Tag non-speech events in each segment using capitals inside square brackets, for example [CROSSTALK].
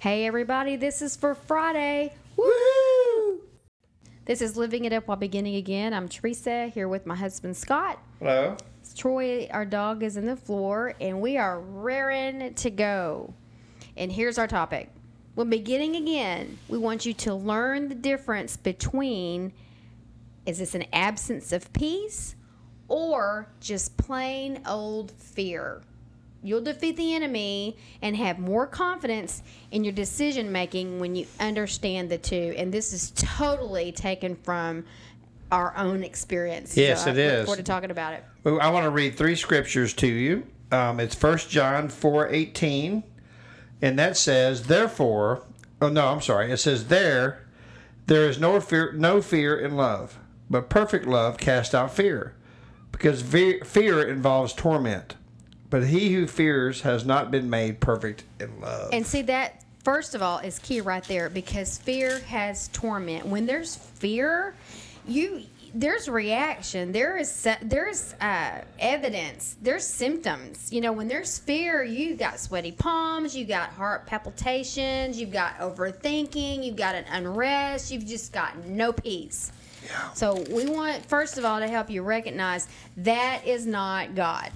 Hey, everybody, this is for Friday. Woo! This is Living It Up While Beginning Again. I'm Teresa here with my husband Scott. Hello. It's Troy, our dog, is in the floor, and we are raring to go. And here's our topic. When beginning again, we want you to learn the difference between is this an absence of peace or just plain old fear? You'll defeat the enemy and have more confidence in your decision making when you understand the two. And this is totally taken from our own experience. Yes, so it I look is. forward to talking about it. Well, I want to read three scriptures to you. Um, it's First John four eighteen, and that says, "Therefore, oh no, I'm sorry. It says there, there is no fear, no fear in love, but perfect love casts out fear, because fe- fear involves torment. But he who fears has not been made perfect in love." And see that first of all is key right there because fear has torment. When there's fear, you there's reaction. There is there's uh, evidence. There's symptoms. You know, when there's fear, you got sweaty palms, you got heart palpitations, you've got overthinking, you've got an unrest, you've just got no peace. Yeah. So we want first of all to help you recognize that is not God.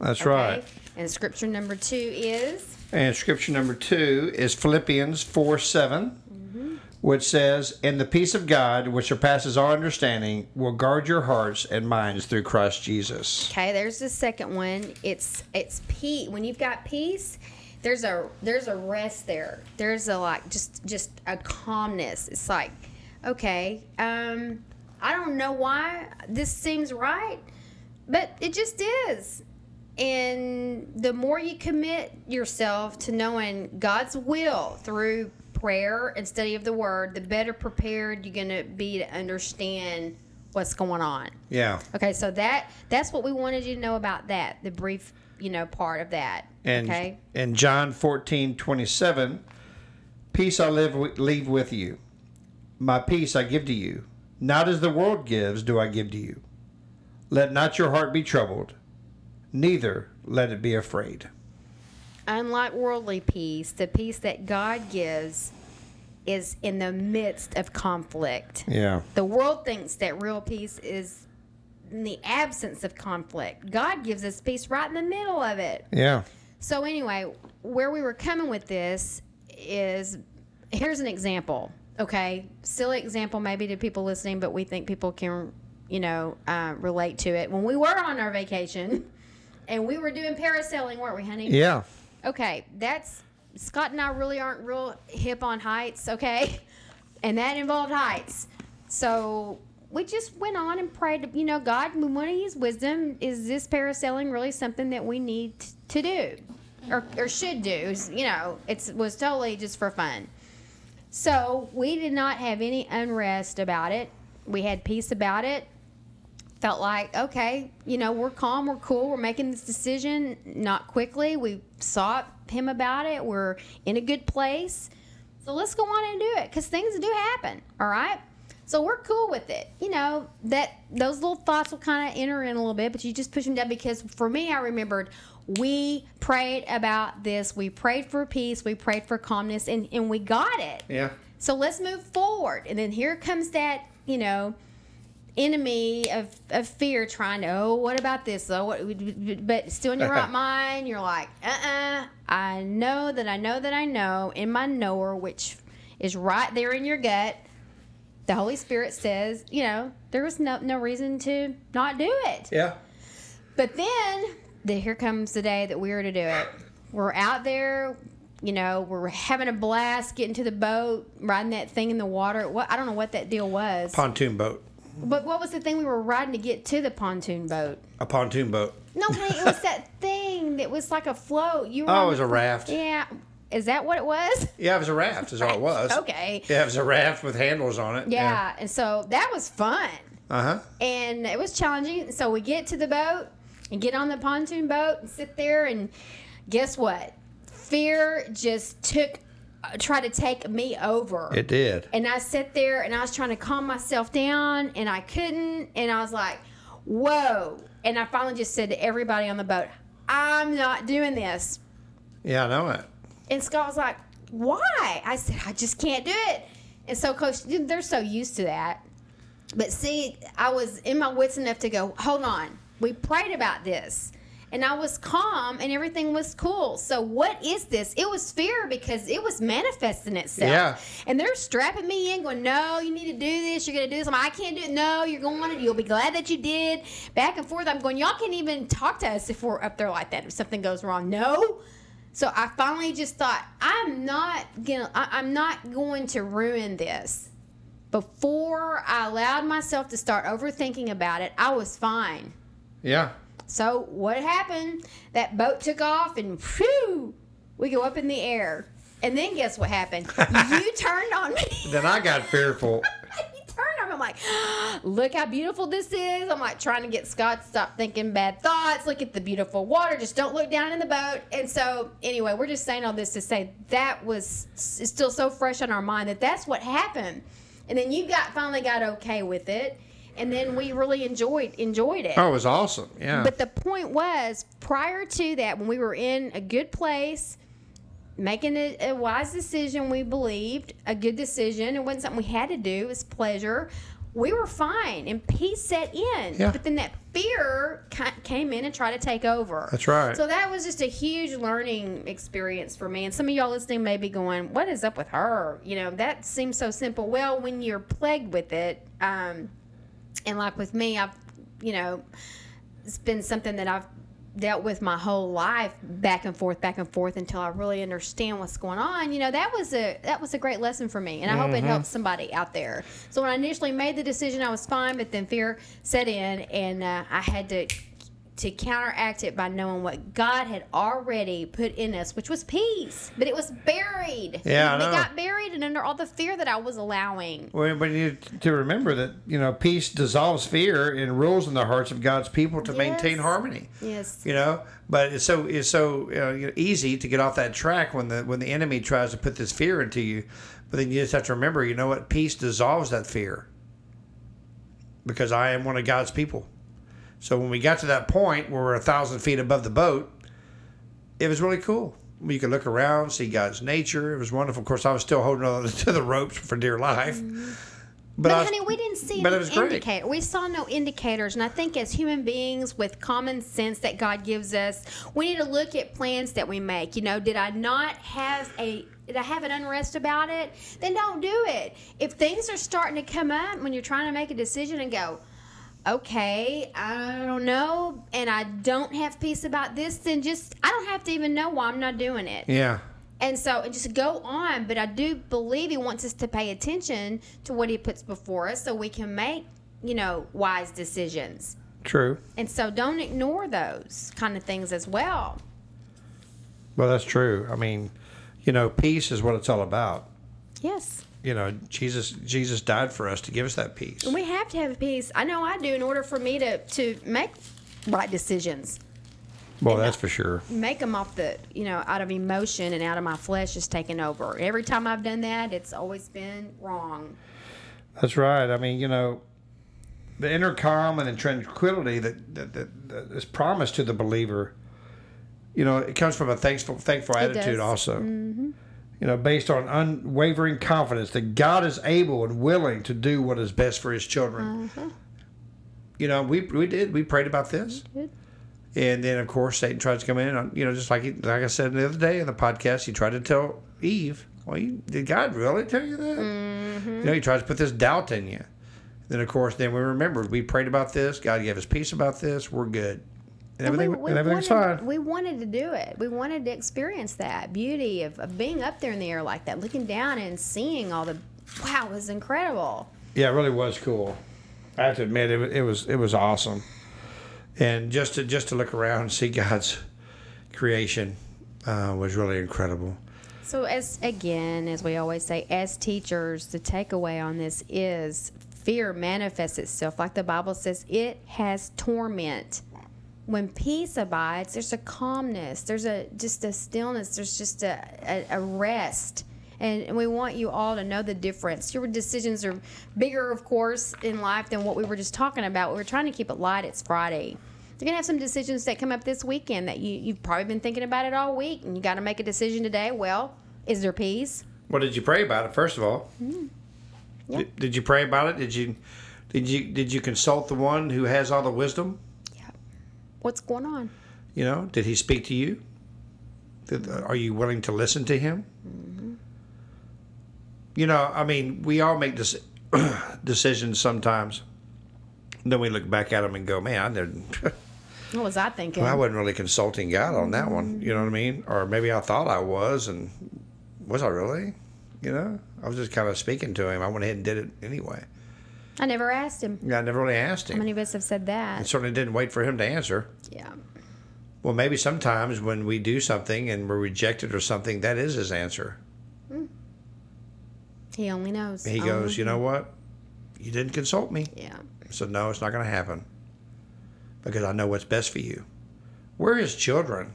That's okay? right. And scripture number two is And scripture number two is Philippians 4 7, which says, And the peace of God, which surpasses all understanding, will guard your hearts and minds through Christ Jesus. Okay, there's the second one. It's it's peace. When you've got peace, there's a there's a rest there. There's a like just just a calmness. It's like, okay, um, I don't know why this seems right, but it just is. And the more you commit yourself to knowing God's will through prayer and study of the Word, the better prepared you're going to be to understand what's going on. Yeah. Okay, so that that's what we wanted you to know about that, the brief, you know, part of that. And okay. in John 14 27, peace I live, leave with you. My peace I give to you. Not as the world gives, do I give to you. Let not your heart be troubled, neither let it be afraid. Unlike worldly peace, the peace that God gives is in the midst of conflict. Yeah. The world thinks that real peace is in the absence of conflict. God gives us peace right in the middle of it. Yeah. So anyway, where we were coming with this is here's an example. Okay, silly example maybe to people listening, but we think people can, you know, uh, relate to it. When we were on our vacation, [LAUGHS] and we were doing parasailing, weren't we, honey? Yeah. Okay, that's Scott and I really aren't real hip on heights, okay? [LAUGHS] And that involved heights. So we just went on and prayed, you know, God, we want to use wisdom. Is this parasailing really something that we need to do or, or should do? You know, it was totally just for fun. So we did not have any unrest about it. We had peace about it felt like okay you know we're calm we're cool we're making this decision not quickly. We sought him about it. We're in a good place. So let's go on and do it because things do happen all right? So we're cool with it. You know that those little thoughts will kind of enter in a little bit but you just push them down because for me i remembered we prayed about this. We prayed for peace. We prayed for calmness and, and we got it. Yeah. so let's move forward. And then here comes that, you know, enemy of, of fear trying to, oh, what about this? though? what, but still in your right [LAUGHS] mind, you're like, uh uh I know that I know that I know in my knower, which is right there in your gut. The Holy Spirit says, you know, there was no, no reason to not do it. Yeah. But then the, here comes the day that we are to do it. We're out there, you know, we're having a blast getting to the boat, riding that thing in the water. What I don't know what that deal was. Pontoon boat. But what was the thing we were riding to get to the pontoon boat? A pontoon boat. No, honey, it was that [LAUGHS] thing that was like a float. You were Oh, on it was the- a raft. Yeah. Is that what it was? Yeah, it was a raft, is all it was. [LAUGHS] Okay. Yeah, it was a raft with handles on it. Yeah. And so that was fun. Uh huh. and it was challenging. So we get to the boat and get on the pontoon boat and sit there, and guess what? Fear just took, tried to take me over. It did. and I sat there and I was trying to calm myself down, and I couldn't. And I was like, "Whoa!" And I finally just said to everybody on the boat, "I'm not doing this." Yeah, I know it. And Scott was like, why? I said, I just can't do it. And so, coach, they're so used to that. But see, I was in my wits enough to go, hold on. We prayed about this. And I was calm and everything was cool. So, what is this? It was fear because it was manifesting itself. Yeah. And they're strapping me in, going, No, you need to do this. You're going to do this. I'm like, I can't do it. No, you're going to. You'll be glad that you did. Back and forth. I'm going, Y'all can't even talk to us if we're up there like that, if something goes wrong. No. So I finally just thought, I'm not gonna I, I'm not going to ruin this. Before I allowed myself to start overthinking about it, I was fine. Yeah. So what happened? That boat took off and whew, we go up in the air. And then guess what happened? [LAUGHS] you turned on me. Then I got fearful. [LAUGHS] you turned on me. I'm like, [GASPS] look how beautiful this is. I'm like trying to get Scott to stop thinking bad thoughts. Look at the beautiful water. Just don't look down in the boat. And so anyway, we're just saying all this to say that was still so fresh on our mind that that's what happened. And then you got finally got okay with it. And then we really enjoyed enjoyed it. Oh, it was awesome. Yeah. But the point was, prior to that, when we were in a good place, making a, a wise decision, we believed a good decision. It wasn't something we had to do. It was pleasure. We were fine, and peace set in. Yeah. But then that fear came in and tried to take over. That's right. So that was just a huge learning experience for me. And some of y'all listening may be going, "What is up with her?" You know, that seems so simple. Well, when you're plagued with it, um, and like with me, I've, you know, it's been something that I've dealt with my whole life, back and forth, back and forth, until I really understand what's going on. You know, that was a that was a great lesson for me, and I hope it helps somebody out there. So when I initially made the decision, I was fine, but then fear set in, and uh, I had to to counteract it by knowing what God had already put in us, which was peace, but it was buried. Yeah, I it got buried, and under all the fear that I was allowing. Well, but you need to remember that you know peace dissolves fear and rules in the hearts of God's people to maintain harmony. Yes. You know, but it's so it's so uh, you know, easy to get off that track when the when the enemy tries to put this fear into you. But then you just have to remember, you know what? Peace dissolves that fear. Because I am one of God's people. So when we got to that point where we're a thousand feet above the boat, it was really cool. You could look around, see God's nature. It was wonderful. Of course, I was still holding on [LAUGHS] to the ropes for dear life. Mm-hmm. But, I was- honey, we didn't see any great. indicator. We saw no indicators, and I think as human beings with common sense that God gives us, we need to look at plans that we make. You know, did I not have a did I have an unrest about it? Then don't do it. If things are starting to come up when you're trying to make a decision and go, okay, I don't know, and I don't have peace about this, then just I don't have to even know why I'm not doing it. yeah. And so and just go on. But I do believe he wants us to pay attention to what he puts before us so we can make, you know, wise decisions. True. And so don't ignore those kind of things as well. Well, that's true. I mean, you know, peace is what it's all about. Yes. You know, Jesus Jesus died for us to give us that peace. And we have to have peace. I know I do in order for me to, to make right decisions. Well, that's for sure. Make them off the, you know, out of emotion and out of my flesh is taking over. Every time I've done that, it's always been wrong. That's right. I mean, you know, the inner calm and the tranquility that, that, that, that is promised to the believer, you know, it comes from a thankful thankful It attitude does. also. Mm-hmm. You know, based on unwavering confidence that God is able and willing to do what is best for His children. Mm-hmm. You know, we we did we prayed about this, and then of course Satan tries to come in. On, you know, just like he, like I said the other day in the podcast, he tried to tell Eve, "Well, you, did God really tell you that?" Mm-hmm. You know, he tries to put this doubt in you. Then of course, then we remembered we prayed about this. God gave us peace about this. We're good, and everything we, we and everything's wanted, fine. We wanted to do it. We wanted to experience that beauty of, of being up there in the air like that, looking down and seeing all the. Wow, it was incredible. Yeah, it really was cool. I have to admit, it, it was it was awesome, and just to just to look around and see God's creation uh, was really incredible. So, as again, as we always say, as teachers, the takeaway on this is fear manifests itself. Like the Bible says, it has torment. When peace abides, there's a calmness, there's a just a stillness, there's just a, a, a rest. And, and we want you all to know the difference. Your decisions are bigger, of course, in life than what we were just talking about. We were trying to keep it light. It's Friday. You're gonna have some decisions that come up this weekend that you, you've probably been thinking about it all week, and you got to make a decision today. Well, Is there peace? Well, did you pray about it first of all? Mm-hmm. Yeah. Did, did you pray about it? Did you did you did you consult the one who has all the wisdom? What's going on? You know, did he speak to you? Did, are you willing to listen to him? You know, I mean, we all make this [CLEARS THROAT] decisions sometimes. Then we look back at them and go, "Man, I didn't." [LAUGHS] What was I thinking? Well, I wasn't really consulting God on that one. You know what I mean? Or maybe I thought I was, and was I really? You know, I was just kind of speaking to him. I went ahead and did it anyway. I never asked him. Yeah, I never really asked him. How him. many of us have said that? And certainly didn't wait for him to answer. Yeah. Well, maybe sometimes when we do something and we're rejected or something, that is his answer. Hmm. He only knows. He Only goes, you know what? You didn't consult me. Yeah. So no, it's not going to happen because I know what's best for you. We're his children.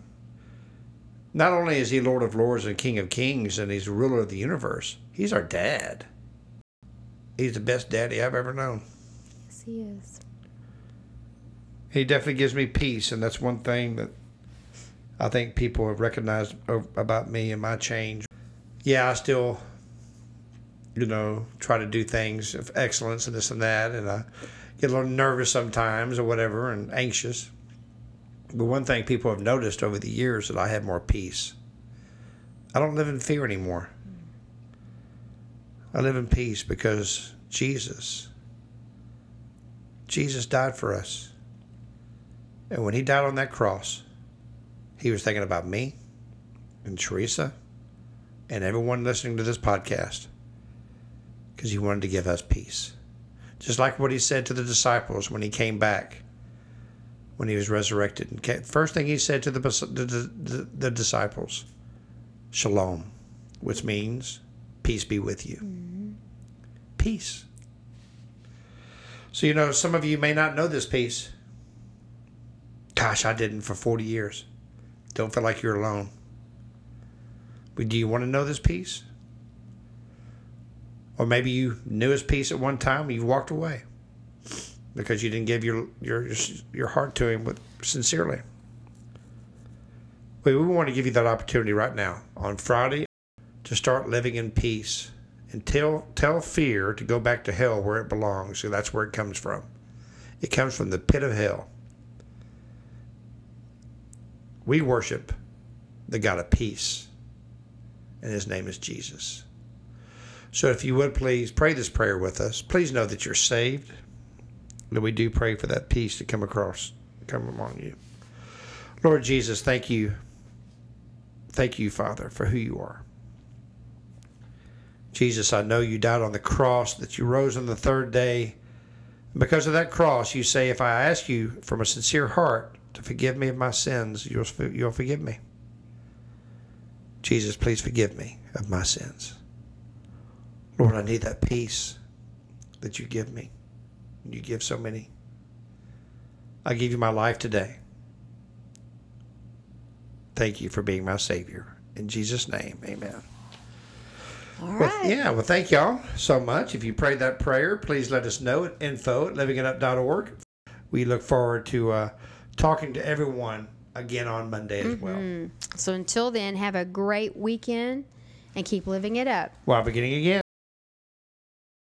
Not only is he Lord of Lords and King of Kings and he's ruler of the universe, he's our dad. He's the best daddy I've ever known. Yes, he is. He definitely gives me peace, and that's one thing that I think people have recognized about me and my change. Yeah, I still, you know, try to do things of excellence and this and that, and I get a little nervous sometimes or whatever and anxious. But one thing people have noticed over the years that I have more peace. I don't live in fear anymore. I live in peace because Jesus, Jesus died for us. And when he died on that cross, he was thinking about me and Teresa and everyone listening to this podcast because he wanted to give us peace. Just like what he said to the disciples when he came back, when he was resurrected. And First thing he said to the, the, the, the disciples, Shalom, which means peace be with you. Mm-hmm. Peace. So, you know, some of you may not know this peace. Gosh, I didn't for 40 years. Don't feel like you're alone. But do you want to know this peace? Or maybe you knew his peace at one time and you walked away because you didn't give your your your heart to him with sincerely. We, we want to give you that opportunity right now on Friday to start living in peace and tell tell fear to go back to hell where it belongs. So that's where it comes from. It comes from the pit of hell. We worship the God of peace, and his name is Jesus. So if you would please pray this prayer with us, please know that you're saved. That we do pray for that peace to come across, come among you. Lord Jesus, thank you. Thank you, Father, for who you are. Jesus, I know you died on the cross, that you rose on the third day. Because of that cross, you say, if I ask you from a sincere heart to forgive me of my sins, you'll, you'll forgive me. Jesus, please forgive me of my sins. Lord, I need that peace that you give me. You give so many. I give you my life today. Thank you for being my Savior. In Jesus' name, amen. All Well, yeah, well, thank y'all so much. If you prayed that prayer, please let us know at info at livingitup.org. We look forward to uh, talking to everyone again on Monday as well. Mm-hmm. So until then, have a great weekend and keep living it up. While beginning again.